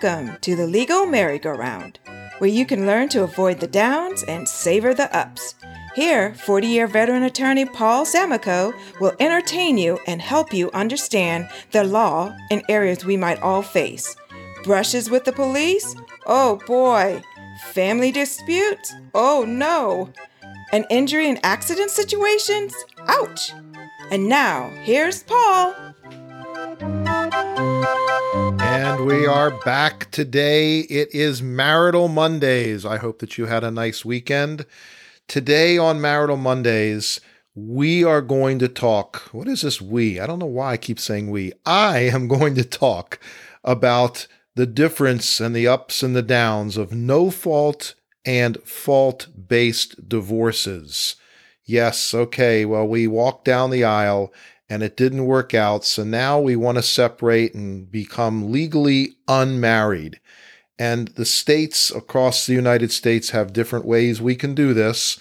Welcome to the Legal Merry-Go-Round, where you can learn to avoid the downs and savor the ups. Here, 40 year veteran attorney Paul Samakow will entertain you and help you understand the law in areas we might all face. Brushes with the police? Oh boy. Family disputes? Oh no. An injury and accident situations? Ouch. And now, here's Paul. And we are back today. It is Marital Mondays. I hope that you had a nice weekend. Today on Marital Mondays, we are going to talk. What is this we? I don't know why I keep saying we. I am going to talk about the difference and the ups and the downs of no fault and fault based divorces. Yes, okay, well, we walked down the aisle and it didn't work out. So now we want to separate and become legally unmarried. And the states across the United States have different ways we can do this.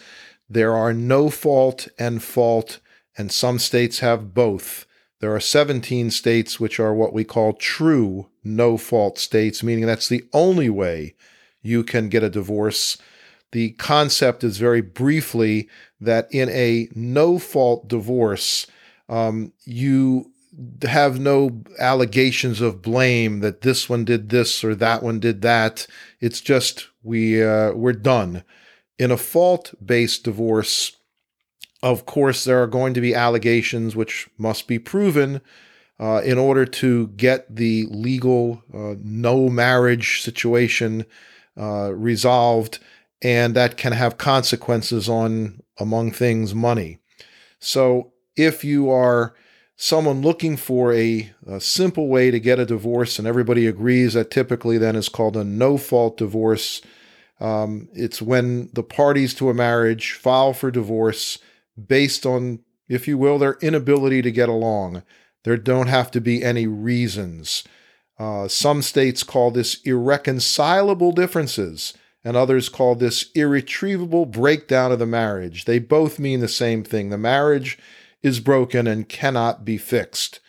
There are no fault and fault, and some states have both. There are 17 states which are what we call true no fault states, meaning that's the only way you can get a divorce. The concept is very briefly that in a no fault divorce, um, you have no allegations of blame that this one did this or that one did that. It's just we uh, we're done. In a fault-based divorce, of course, there are going to be allegations which must be proven uh, in order to get the legal uh, no marriage situation uh, resolved, and that can have consequences on, among things, money. So if you are someone looking for a, a, simple way to get a divorce, and everybody agrees that typically then is called a no fault divorce. Um, it's when the parties to a marriage file for divorce based on, if you will, their inability to get along. There don't have to be any reasons. Uh, some states call this irreconcilable differences, and others call this irretrievable breakdown of the marriage. They both mean the same thing. The marriage is broken and cannot be fixed.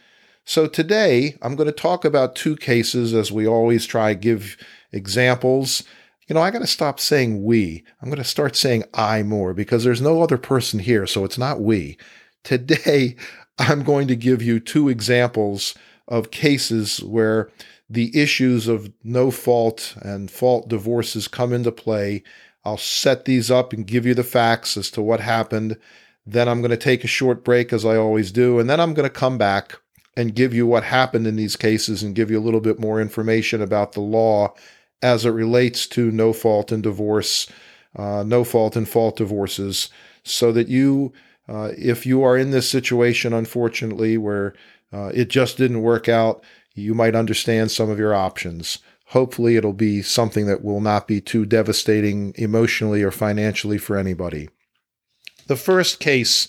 So today I'm going to talk about two cases as we always try to give examples. You know, I got to stop saying we. I'm going to start saying I more because there's no other person here, so it's not we. Today I'm going to give you two examples of cases where the issues of no fault and fault divorces come into play. I'll set these up and give you the facts as to what happened then I'm going to take a short break, as I always do. And then I'm going to come back and give you what happened in these cases and give you a little bit more information about the law as it relates to no fault and divorce, uh, no fault and fault divorces, so that you, uh, if you are in this situation, unfortunately, where uh, it just didn't work out, you might understand some of your options. Hopefully, it'll be something that will not be too devastating emotionally or financially for anybody. The first case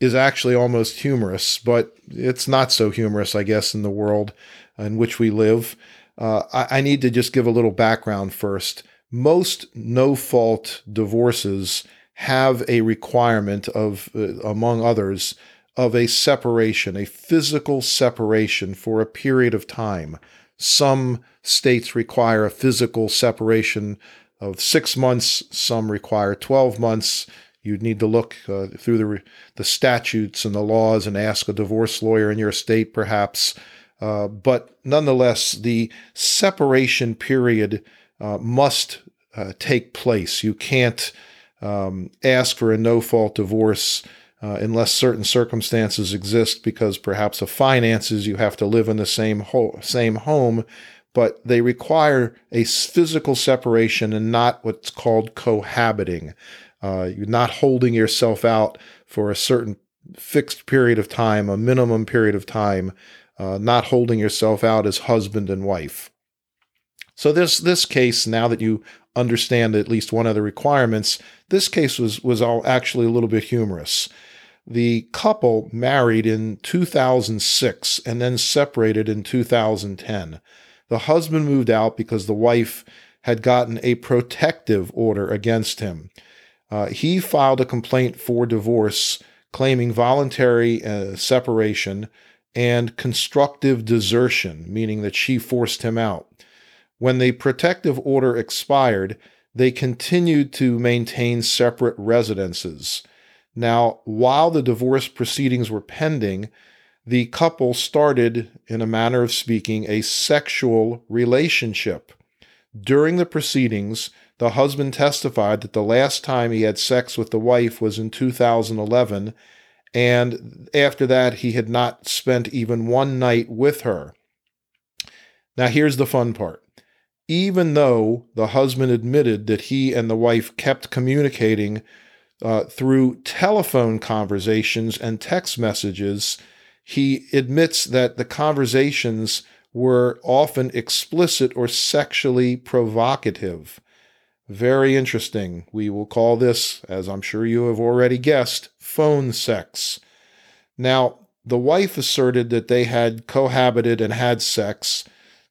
is actually almost humorous, but it's not so humorous, I guess, in the world in which we live. Uh, I, I need to just give a little background first. Most no fault divorces have a requirement of, uh, among others, of a separation, a physical separation for a period of time. Some states require a physical separation of six months, some require 12 months. You'd need to look uh, through the the statutes and the laws and ask a divorce lawyer in your state, perhaps. Uh, but nonetheless, the separation period uh, must uh, take place. You can't um, ask for a no fault divorce uh, unless certain circumstances exist, because perhaps of finances you have to live in the same ho- same home. But they require a physical separation and not what's called cohabiting. Uh, you're not holding yourself out for a certain fixed period of time, a minimum period of time, uh, not holding yourself out as husband and wife. So this this case, now that you understand at least one of the requirements, this case was was all actually a little bit humorous. The couple married in 2006 and then separated in 2010. The husband moved out because the wife had gotten a protective order against him. Uh, he filed a complaint for divorce claiming voluntary uh, separation and constructive desertion, meaning that she forced him out. When the protective order expired, they continued to maintain separate residences. Now, while the divorce proceedings were pending, the couple started, in a manner of speaking, a sexual relationship. During the proceedings, the husband testified that the last time he had sex with the wife was in 2011, and after that, he had not spent even one night with her. Now, here's the fun part. Even though the husband admitted that he and the wife kept communicating uh, through telephone conversations and text messages, he admits that the conversations were often explicit or sexually provocative. Very interesting. We will call this, as I'm sure you have already guessed, phone sex. Now, the wife asserted that they had cohabited and had sex.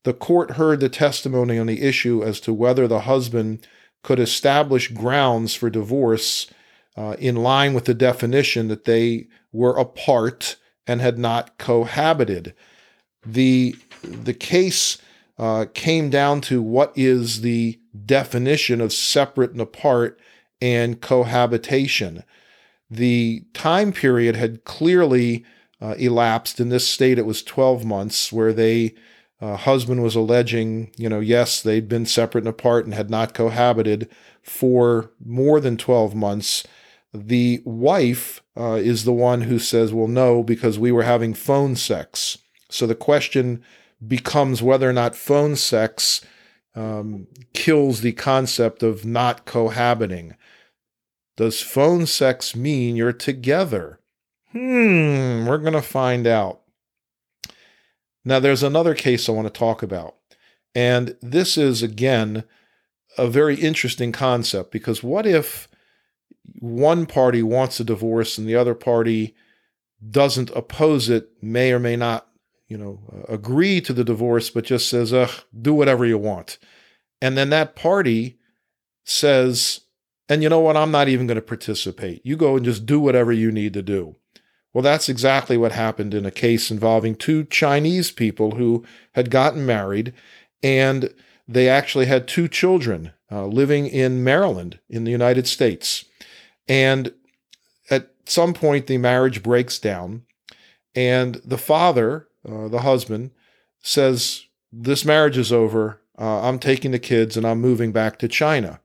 The court heard the testimony on the issue as to whether the husband could establish grounds for divorce uh, in line with the definition that they were apart and had not cohabited. The, the case uh, came down to what is the definition of separate and apart and cohabitation. The time period had clearly uh, elapsed. In this state, it was 12 months where they uh, husband was alleging, you know, yes, they'd been separate and apart and had not cohabited for more than 12 months. The wife uh, is the one who says, well, no, because we were having phone sex. So the question becomes whether or not phone sex um, kills the concept of not cohabiting. Does phone sex mean you're together? Hmm, we're going to find out. Now, there's another case I want to talk about. And this is, again, a very interesting concept because what if one party wants a divorce and the other party doesn't oppose it, may or may not, you know, agree to the divorce, but just says, ugh, do whatever you want. And then that party says, and you know what, I'm not even going to participate. You go and just do whatever you need to do. Well, that's exactly what happened in a case involving two Chinese people who had gotten married and they actually had two children uh, living in Maryland in the United States. And at some point, the marriage breaks down, and the father, uh, the husband, says, This marriage is over. Uh, I'm taking the kids and I'm moving back to China.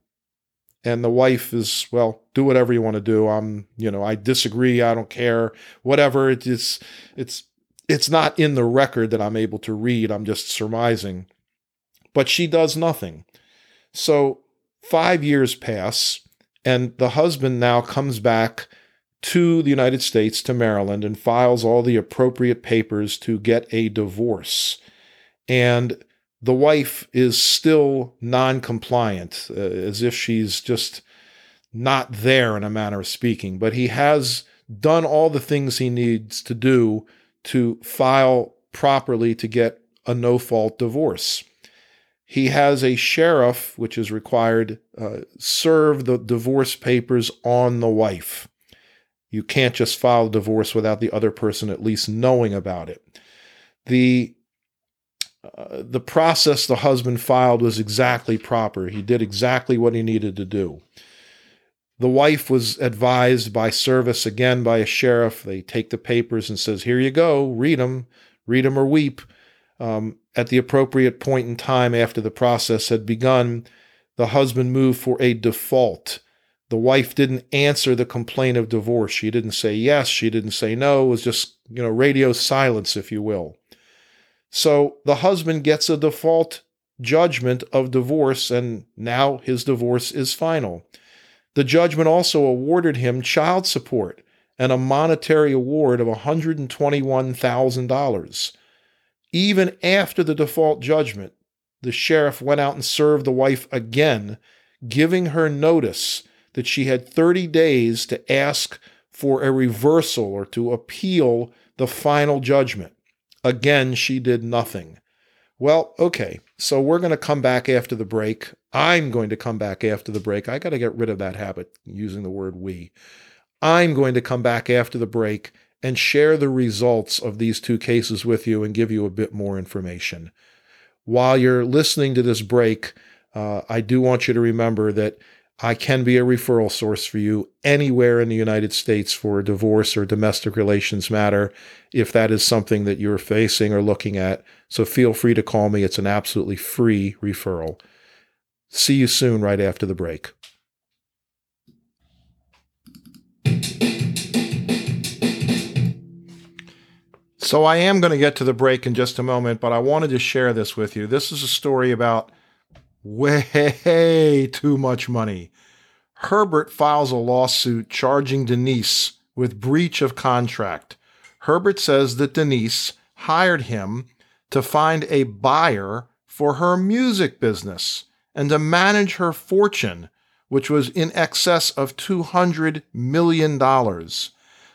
And the wife is, well, do whatever you want to do. I'm, you know, I disagree. I don't care. Whatever. It's, it's, it's not in the record that I'm able to read. I'm just surmising. But she does nothing. So five years pass. And the husband now comes back to the United States, to Maryland, and files all the appropriate papers to get a divorce. And the wife is still non compliant, uh, as if she's just not there in a manner of speaking. But he has done all the things he needs to do to file properly to get a no fault divorce he has a sheriff, which is required, uh, serve the divorce papers on the wife. You can't just file a divorce without the other person at least knowing about it. The uh, the process the husband filed was exactly proper. He did exactly what he needed to do. The wife was advised by service again by a sheriff. They take the papers and says, "Here you go. Read them. Read them or weep." Um, at the appropriate point in time after the process had begun, the husband moved for a default. The wife didn't answer the complaint of divorce. She didn't say yes. She didn't say no. It was just, you know, radio silence, if you will. So the husband gets a default judgment of divorce, and now his divorce is final. The judgment also awarded him child support and a monetary award of $121,000. Even after the default judgment, the sheriff went out and served the wife again, giving her notice that she had 30 days to ask for a reversal or to appeal the final judgment. Again, she did nothing. Well, okay, so we're going to come back after the break. I'm going to come back after the break. I got to get rid of that habit using the word we. I'm going to come back after the break and share the results of these two cases with you and give you a bit more information. while you're listening to this break, uh, I do want you to remember that I can be a referral source for you anywhere in the United States for a divorce or domestic relations matter if that is something that you're facing or looking at. So feel free to call me. It's an absolutely free referral. See you soon right after the break. So I am going to get to the break in just a moment, but I wanted to share this with you. This is a story about way too much money. Herbert files a lawsuit charging Denise with breach of contract. Herbert says that Denise hired him to find a buyer for her music business and to manage her fortune, which was in excess of $200 million.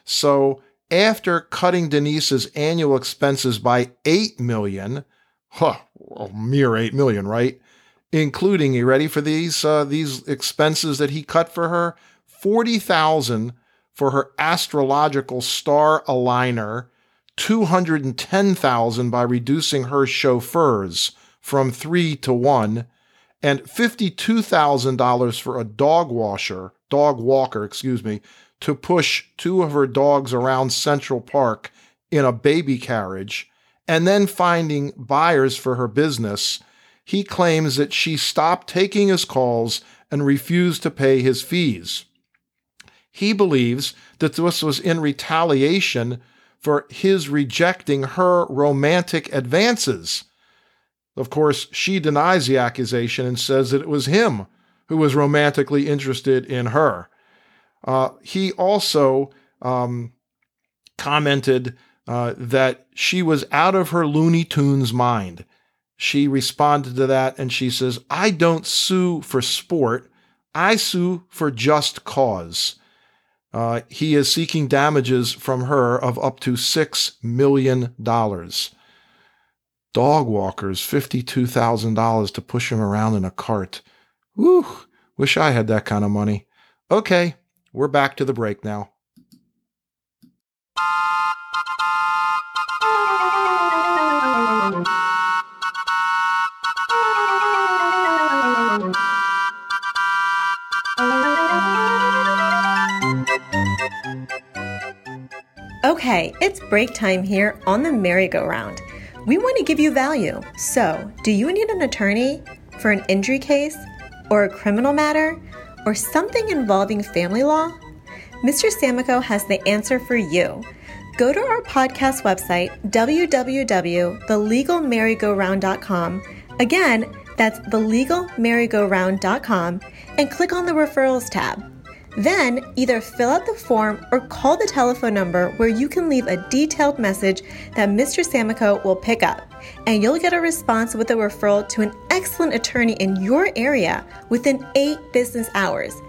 So after cutting Denise's annual expenses by 8 million, huh, a mere 8 million, right? Including, you ready for these uh, these expenses that he cut for her? 40,000 for her astrological star aligner, 210,000 by reducing her chauffeurs from 3 to 1, and $52,000 for a dog washer, dog walker, excuse me, to push two of her dogs around Central Park in a baby carriage and then finding buyers for her business, he claims that she stopped taking his calls and refused to pay his fees. He believes that this was in retaliation for his rejecting her romantic advances. Of course, she denies the accusation and says that it was him who was romantically interested in her. Uh, he also um, commented uh, that she was out of her Looney Tunes mind. She responded to that and she says, I don't sue for sport, I sue for just cause. Uh, he is seeking damages from her of up to $6 million. Dog walkers, $52,000 to push him around in a cart. Whew, wish I had that kind of money. Okay, we're back to the break now. Okay, it's break time here on the merry-go-round. We want to give you value. So, do you need an attorney for an injury case or a criminal matter? Or something involving family law? Mr. Samakow has the answer for you. Go to our podcast website, www.thelegalmerrygoround.com. Again, that's thelegalmerrygoround.com and click on the referrals tab. Then either fill out the form or call the telephone number where you can leave a detailed message that Mr. Samakow will pick up, and you'll get a response with a referral to an excellent attorney in your area within eight business hours.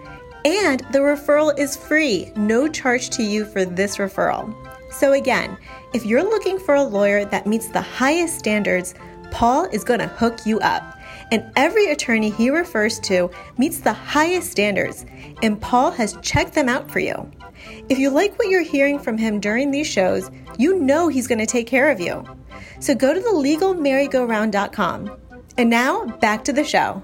And the referral is free, no charge to you for this referral. So, again, if you're looking for a lawyer that meets the highest standards, Paul is going to hook you up and every attorney he refers to meets the highest standards, and Paul has checked them out for you. If you like what you're hearing from him during these shows, you know he's going to take care of you. So go to thelegalmerrygoround.com. And now, back to the show.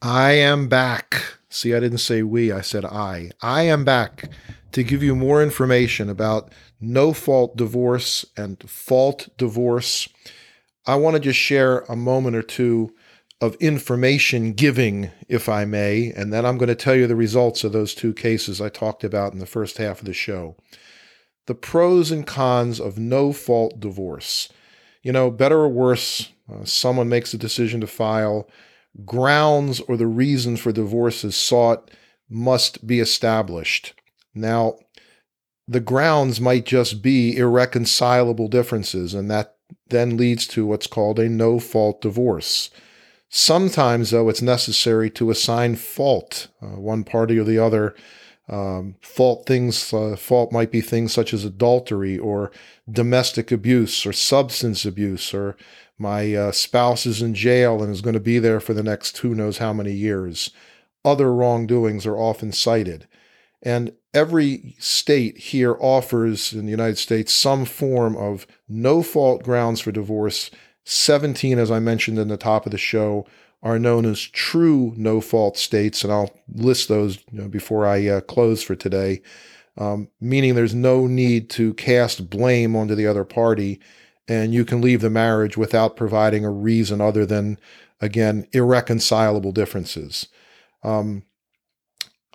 I am back. See, I didn't say we, I said I. I am back to give you more information about no fault divorce and fault divorce. I want to just share a moment or two of information giving, if I may, and then I'm going to tell you the results of those two cases I talked about in the first half of the show. The pros and cons of no fault divorce. You know, better or worse, uh, someone makes a decision to file, grounds or the reason for divorce is sought must be established. Now, the grounds might just be irreconcilable differences, and that then leads to what's called a no fault divorce. Sometimes, though, it's necessary to assign fault. Uh, one party or the other Um, fault things, uh, fault might be things such as adultery or domestic abuse or substance abuse, or my uh, spouse is in jail and is going to be there for the next who knows how many years. Other wrongdoings are often cited. And every state here offers in the United States some form of no fault grounds for divorce. 17, as I mentioned in the top of the show, are known as true no fault states, and I'll list those you know, before I uh, close for today. Um, meaning there's no need to cast blame onto the other party, and you can leave the marriage without providing a reason other than, again, irreconcilable differences. Um,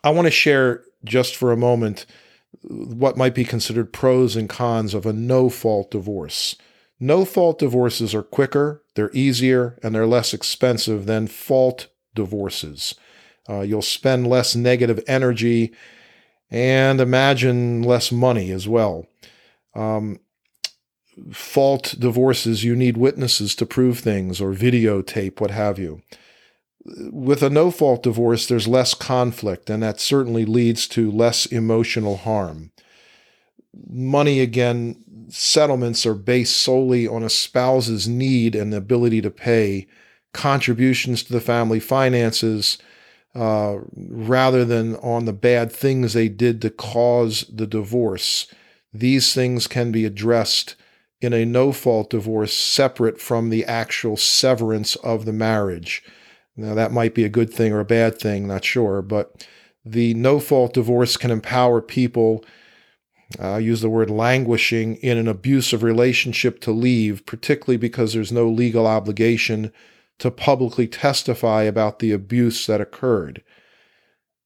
I want to share just for a moment what might be considered pros and cons of a no fault divorce. No fault divorces are quicker, they're easier, and they're less expensive than fault divorces. Uh, you'll spend less negative energy and imagine less money as well. Um, fault divorces, you need witnesses to prove things or videotape, what have you. With a no fault divorce, there's less conflict, and that certainly leads to less emotional harm. Money, again, settlements are based solely on a spouse's need and ability to pay contributions to the family finances uh, rather than on the bad things they did to cause the divorce. These things can be addressed in a no fault divorce separate from the actual severance of the marriage. Now, that might be a good thing or a bad thing, not sure, but the no fault divorce can empower people uh, I use the word languishing in an abusive relationship to leave, particularly because there's no legal obligation to publicly testify about the abuse that occurred.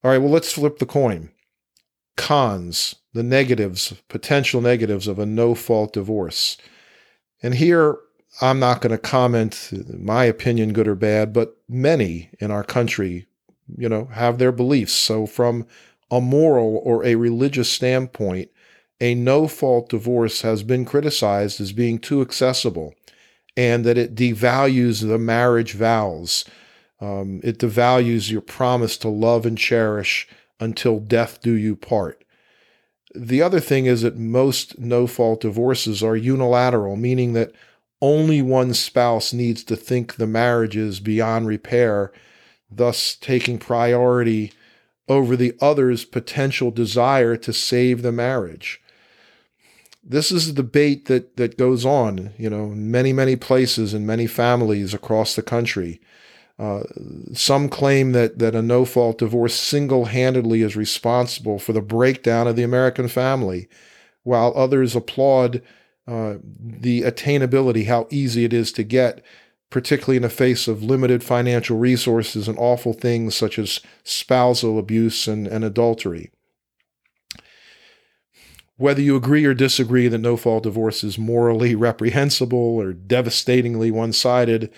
All right, well, let's flip the coin. Cons, the negatives, potential negatives of a no fault divorce. And here, I'm not going to comment my opinion, good or bad, but many in our country, you know, have their beliefs. So, from a moral or a religious standpoint, a no fault divorce has been criticized as being too accessible and that it devalues the marriage vows. Um, it devalues your promise to love and cherish until death do you part. The other thing is that most no fault divorces are unilateral, meaning that only one spouse needs to think the marriage is beyond repair, thus taking priority over the other's potential desire to save the marriage this is a debate that that goes on, you know, in many many places and many families across the country. Uh, some claim that that a no fault divorce single handedly is responsible for the breakdown of the American family, while others applaud uh, the attainability, how easy it is to get, particularly in the face of limited financial resources and awful things such as spousal abuse and, and adultery. Whether you agree or disagree that no fault divorce is morally reprehensible or devastatingly one sided,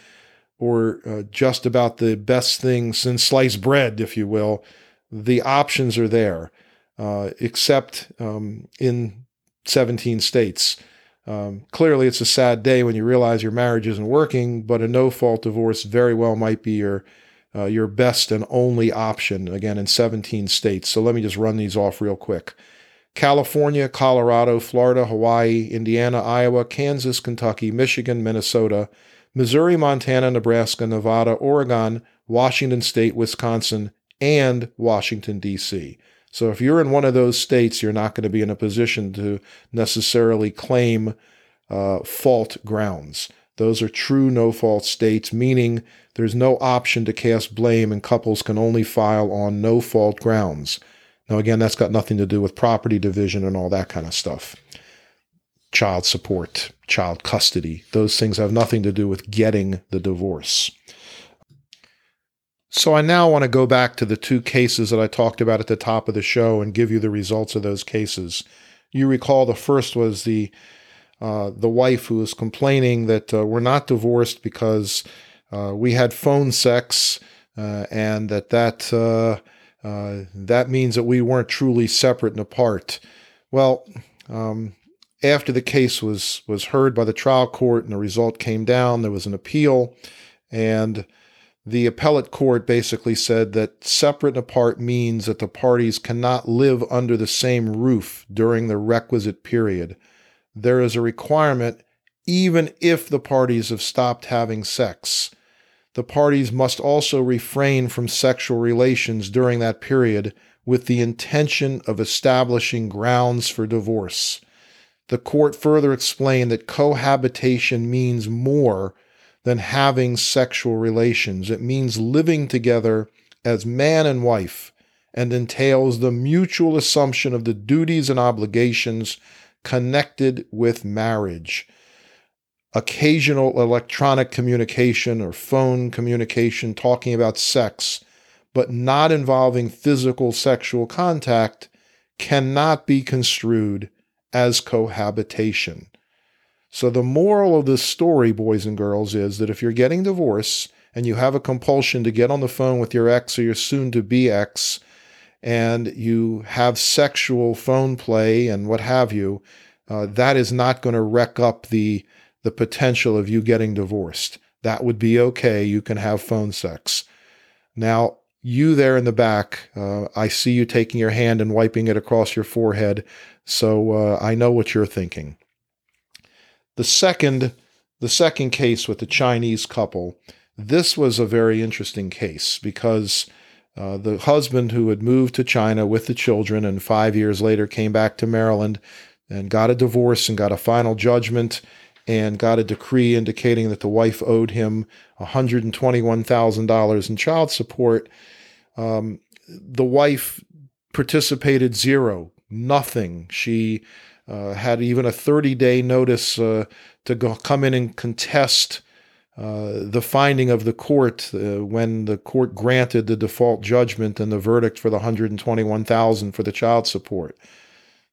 or uh, just about the best thing since sliced bread, if you will, the options are there, uh, except um, in 17 states. Um, clearly, it's a sad day when you realize your marriage isn't working, but a no fault divorce very well might be your uh, your best and only option, again, in 17 states. So let me just run these off real quick. California, Colorado, Florida, Hawaii, Indiana, Iowa, Kansas, Kentucky, Michigan, Minnesota, Missouri, Montana, Nebraska, Nevada, Oregon, Washington State, Wisconsin, and Washington, D.C. So if you're in one of those states, you're not going to be in a position to necessarily claim uh, fault grounds. Those are true no fault states, meaning there's no option to cast blame and couples can only file on no fault grounds. Now, again, that's got nothing to do with property division and all that kind of stuff. Child support, child custody, those things have nothing to do with getting the divorce. So I now want to go back to the two cases that I talked about at the top of the show and give you the results of those cases. You recall the first was the uh, the wife who was complaining that uh, we're not divorced because uh, we had phone sex uh, and that that uh, uh, that means that we weren't truly separate and apart. Well, um, after the case was was heard by the trial court and the result came down, there was an appeal, and the appellate court basically said that separate and apart means that the parties cannot live under the same roof during the requisite period. There is a requirement even if the parties have stopped having sex. The parties must also refrain from sexual relations during that period with the intention of establishing grounds for divorce. The court further explained that cohabitation means more than having sexual relations. It means living together as man and wife and entails the mutual assumption of the duties and obligations connected with marriage. Occasional electronic communication or phone communication talking about sex, but not involving physical sexual contact, cannot be construed as cohabitation. So, the moral of this story, boys and girls, is that if you're getting divorced and you have a compulsion to get on the phone with your ex or your soon to be ex, and you have sexual phone play and what have you, uh, that is not going to wreck up the, the potential of you getting divorced. That would be okay. You can have phone sex. Now, you there in the back, uh, I see you taking your hand and wiping it across your forehead. So uh, I know what you're thinking. The second, the second case with the Chinese couple, this was a very interesting case because uh, the husband who had moved to China with the children and five years later came back to Maryland and got a divorce and got a final judgment and got a decree indicating that the wife owed him $121,000 in child support. Um, the wife participated zero, nothing. She had even a 30 day notice uh, to go, come in and contest uh, the finding of the court uh, when the court granted the default judgment and the verdict for the 121,000 for the child support.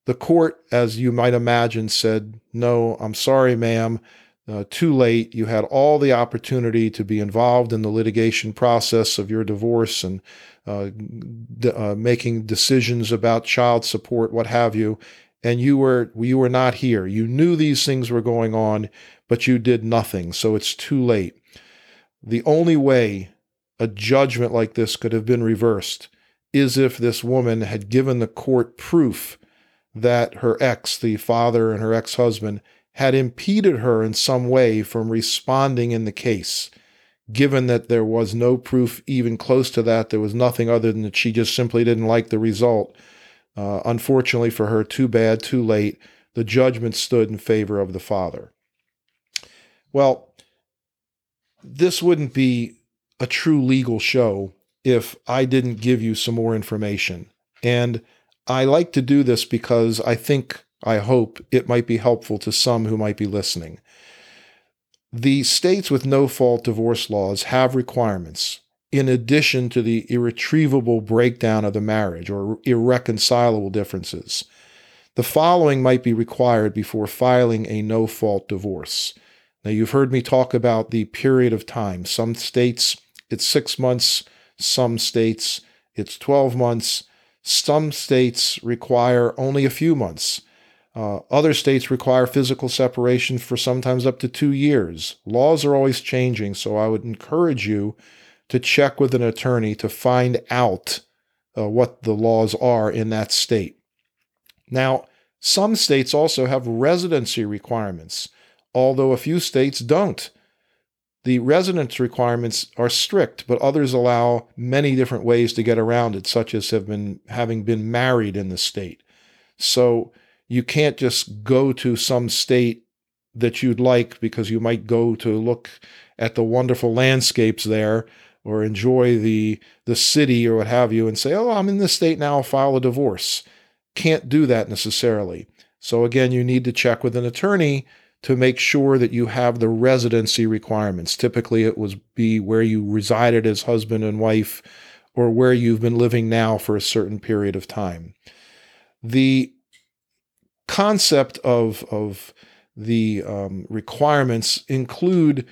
The court, as you might imagine, said, "No, I'm sorry, ma'am. Uh, too late. You had all the opportunity to be involved in the litigation process of your divorce and uh, d- uh, making decisions about child support, what have you, and you were you were not here. You knew these things were going on, but you did nothing. So it's too late. The only way a judgment like this could have been reversed is if this woman had given the court proof that her ex, the father and her ex-husband, had impeded her in some way from responding in the case. Given that there was no proof even close to that, there was nothing other than that she just simply didn't like the result uh, unfortunately for her, too bad, too late. The judgment stood in favor of the father. Well, this wouldn't be a true legal show if I didn't give you some more information. And I like to do this because I think, I hope it might be helpful to some who might be listening. The states with no fault divorce laws have requirements in addition to the irretrievable breakdown of the marriage or irreconcilable differences. The following might be required before filing a no fault divorce. Now, you've heard me talk about the period of time. Some states it's six months, some states it's 12 months, some states require only a few months. Uh, other states require physical separation for sometimes up to two years. Laws are always changing, so I would encourage you to check with an attorney to find out uh, what the laws are in that state. Now, some states also have residency requirements, although a few states don't. The residence requirements are strict, but others allow many different ways to get around it, such as have been having been married in the state. So you can't just go to some state that you'd like because you might go to look at the wonderful landscapes there or enjoy the the city or what have you and say, "Oh, I'm in this state now, I'll file a divorce." Can't do that necessarily. So again, you need to check with an attorney to make sure that you have the residency requirements. Typically, it would be where you resided as husband and wife or where you've been living now for a certain period of time. The concept of, of the um, requirements include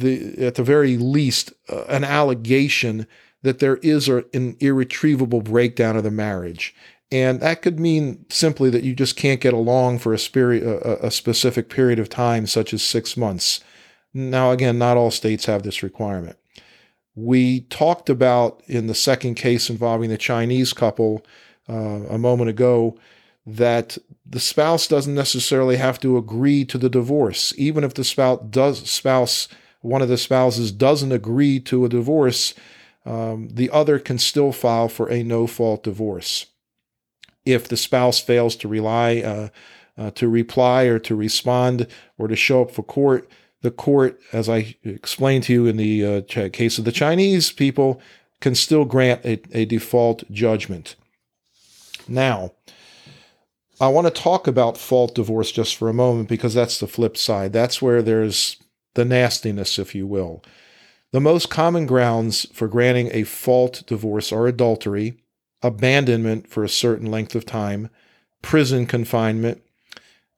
the at the very least uh, an allegation that there is a, an irretrievable breakdown of the marriage. And that could mean simply that you just can't get along for a, spirit, a, a specific period of time, such as six months. Now, again, not all states have this requirement. We talked about in the second case involving the Chinese couple uh, a moment ago that the spouse doesn't necessarily have to agree to the divorce. Even if the spouse does spouse one of the spouses doesn't agree to a divorce, um, the other can still file for a no fault divorce. If the spouse fails to rely uh, uh, to reply or to respond or to show up for court, the court, as I explained to you in the uh, case of the Chinese people, can still grant a, a default judgment. Now, I want to talk about fault divorce just for a moment because that's the flip side. That's where there's the nastiness, if you will. The most common grounds for granting a fault divorce are adultery, abandonment for a certain length of time, prison confinement,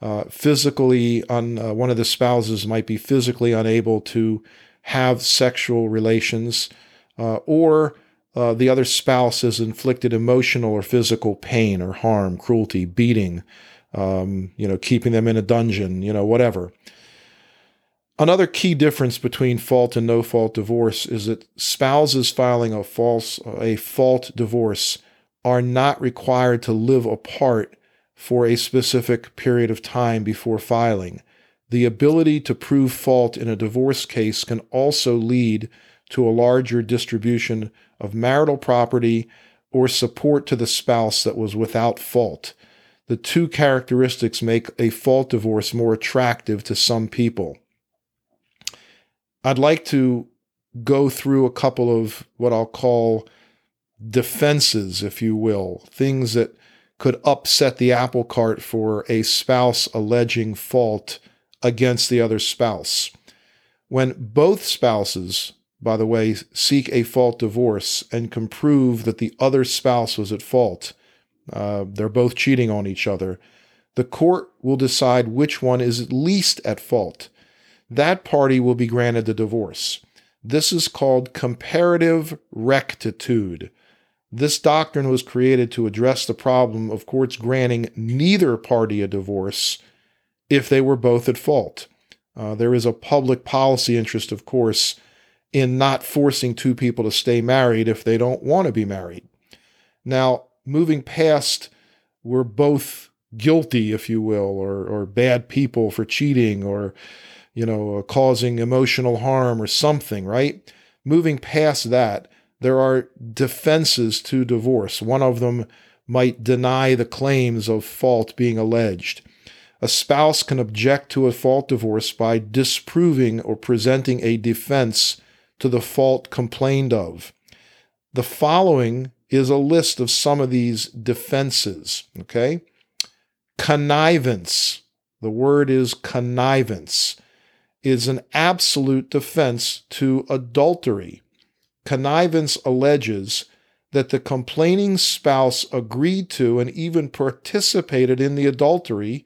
uh, physically on uh, one of the spouses might be physically unable to have sexual relations, uh, or uh, the other spouse has inflicted emotional or physical pain or harm, cruelty, beating, um, you know, keeping them in a dungeon, you know, whatever. Another key difference between fault and no fault divorce is that spouses filing a false a fault divorce are not required to live apart for a specific period of time before filing. The ability to prove fault in a divorce case can also lead to a larger distribution of marital property or support to the spouse that was without fault. The two characteristics make a fault divorce more attractive to some people. I'd like to go through a couple of what I'll call defenses, if you will, things that could upset the apple cart for a spouse alleging fault against the other spouse. When both spouses by the way, seek a fault divorce and can prove that the other spouse was at fault, uh, they're both cheating on each other, the court will decide which one is least at fault. That party will be granted the divorce. This is called comparative rectitude. This doctrine was created to address the problem of courts granting neither party a divorce if they were both at fault. Uh, there is a public policy interest, of course, in not forcing two people to stay married if they don't want to be married. Now, moving past, we're both guilty, if you will, or, or bad people for cheating or, you know, uh, causing emotional harm or something, right? Moving past that, there are defenses to divorce. One of them might deny the claims of fault being alleged. A spouse can object to a fault divorce by disproving or presenting a defense to the fault complained of. The following is a list of some of these defenses, okay? Connivance, the word is connivance, is an absolute defense to adultery. Connivance alleges that the complaining spouse agreed to and even participated in the adultery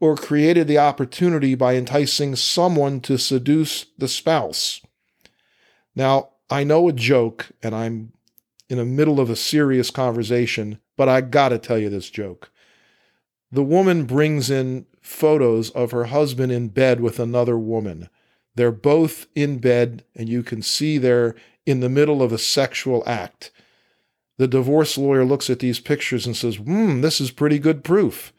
or created the opportunity by enticing someone to seduce the spouse. Now, I know a joke, and I'm in the middle of a serious conversation, but I gotta tell you this joke. The woman brings in photos of her husband in bed with another woman. They're both in bed, and you can see they're in the middle of a sexual act. The divorce lawyer looks at these pictures and says, Hmm, this is pretty good proof.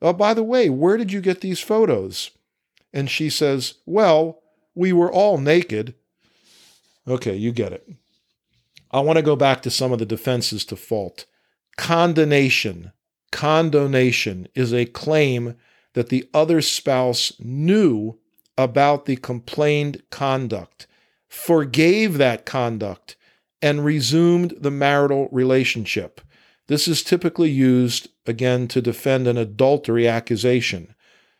Oh, by the way, where did you get these photos? And she says, Well, we were all naked. Okay, you get it. I want to go back to some of the defenses to fault. Condonation. Condonation is a claim that the other spouse knew about the complained conduct, forgave that conduct, and resumed the marital relationship. This is typically used, again, to defend an adultery accusation.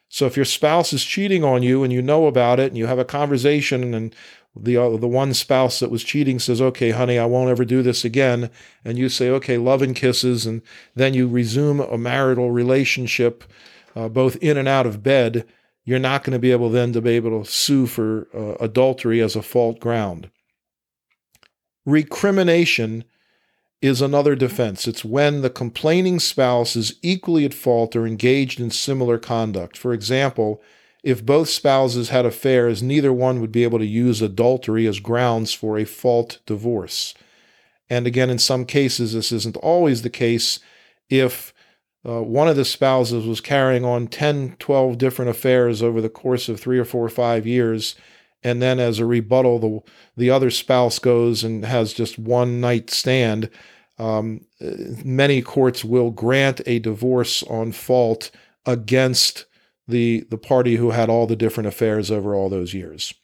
So if your spouse is cheating on you and you know about it and you have a conversation and the uh, the one spouse that was cheating says, "Okay, honey, I won't ever do this again," and you say, "Okay, love and kisses," and then you resume a marital relationship, uh, both in and out of bed. You're not going to be able then to be able to sue for uh, adultery as a fault ground. Recrimination is another defense. It's when the complaining spouse is equally at fault or engaged in similar conduct. For example, if both spouses had affairs, neither one would be able to use adultery as grounds for a fault divorce. And again, in some cases, this isn't always the case. If uh, one of the spouses was carrying on 10, 12 different affairs over the course of three or four or five years, and then as a rebuttal, the, the other spouse goes and has just one night stand, um, many courts will grant a divorce on fault against the, the party who had all the different affairs over all those years.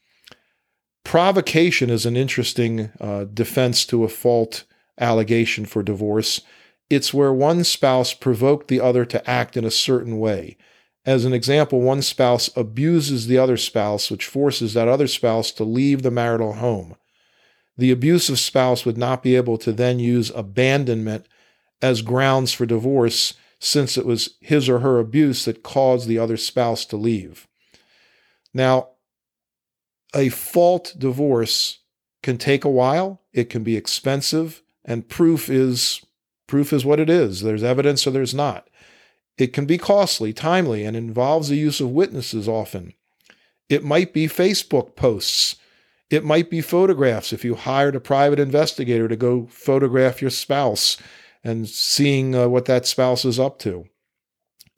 Provocation is an interesting uh, defense to a fault allegation for divorce. It's where one spouse provoked the other to act in a certain way. As an example, one spouse abuses the other spouse, which forces that other spouse to leave the marital home. The abusive spouse would not be able to then use abandonment as grounds for divorce since it was his or her abuse that caused the other spouse to leave. Now, a fault divorce can take a while, it can be expensive, and proof is proof is what it is. There's evidence or there's not. It can be costly, timely, and involves the use of witnesses often. It might be Facebook posts. It might be photographs if you hired a private investigator to go photograph your spouse and seeing uh, what that spouse is up to.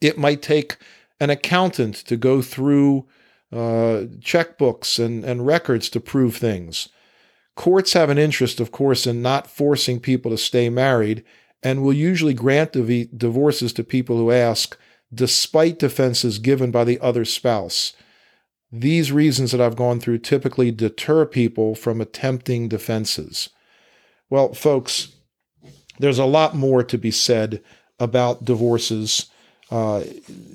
It might take an accountant to go through uh, checkbooks and, and records to prove things. Courts have an interest, of course, in not forcing people to stay married and will usually grant div- divorces to people who ask, despite defenses given by the other spouse. These reasons that I've gone through typically deter people from attempting defenses. Well, folks, there's a lot more to be said about divorces. Uh,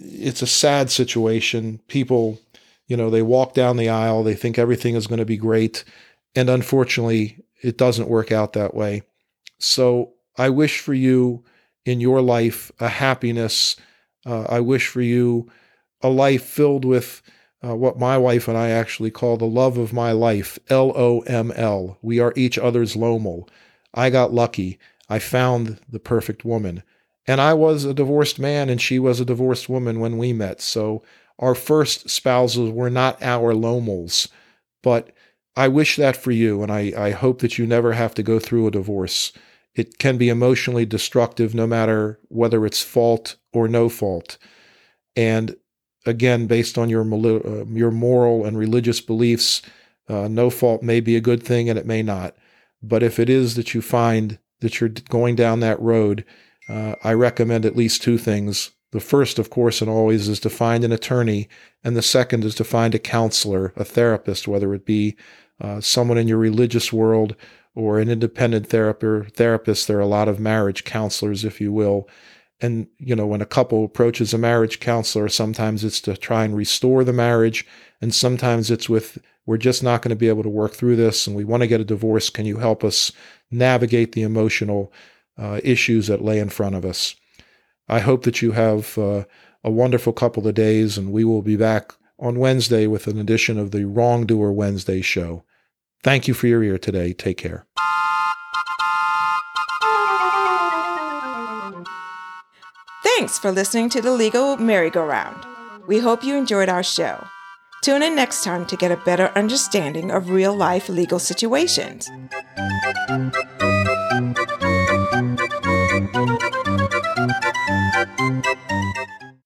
it's a sad situation. People, you know, they walk down the aisle, they think everything is going to be great. And unfortunately, it doesn't work out that way. So I wish for you in your life a happiness. Uh, I wish for you a life filled with uh, what my wife and I actually call the love of my life, L O M L. We are each other's Lomal. I got lucky. I found the perfect woman. And I was a divorced man and she was a divorced woman when we met. So our first spouses were not our Lomals. But I wish that for you. And I, I hope that you never have to go through a divorce. It can be emotionally destructive no matter whether it's fault or no fault. And again, based on your, uh, your moral and religious beliefs, uh, no fault may be a good thing and it may not. But if it is that you find that you're going down that road, uh, I recommend at least two things. The first, of course, and always is to find an attorney, and the second is to find a counselor, a therapist, whether it be uh, someone in your religious world or an independent therapist. There are a lot of marriage counselors, if you will. And, you know, when a couple approaches a marriage counselor, sometimes it's to try and restore the marriage. And sometimes it's with, we're just not going to be able to work through this and we want to get a divorce. Can you help us navigate the emotional uh, issues that lay in front of us? I hope that you have uh, a wonderful couple of days and we will be back on Wednesday with an edition of the Wrongdoer Wednesday show. Thank you for your ear today. Take care. Thanks for listening to the Legal Merry-Go-Round. We hope you enjoyed our show. Tune in next time to get a better understanding of real life legal situations.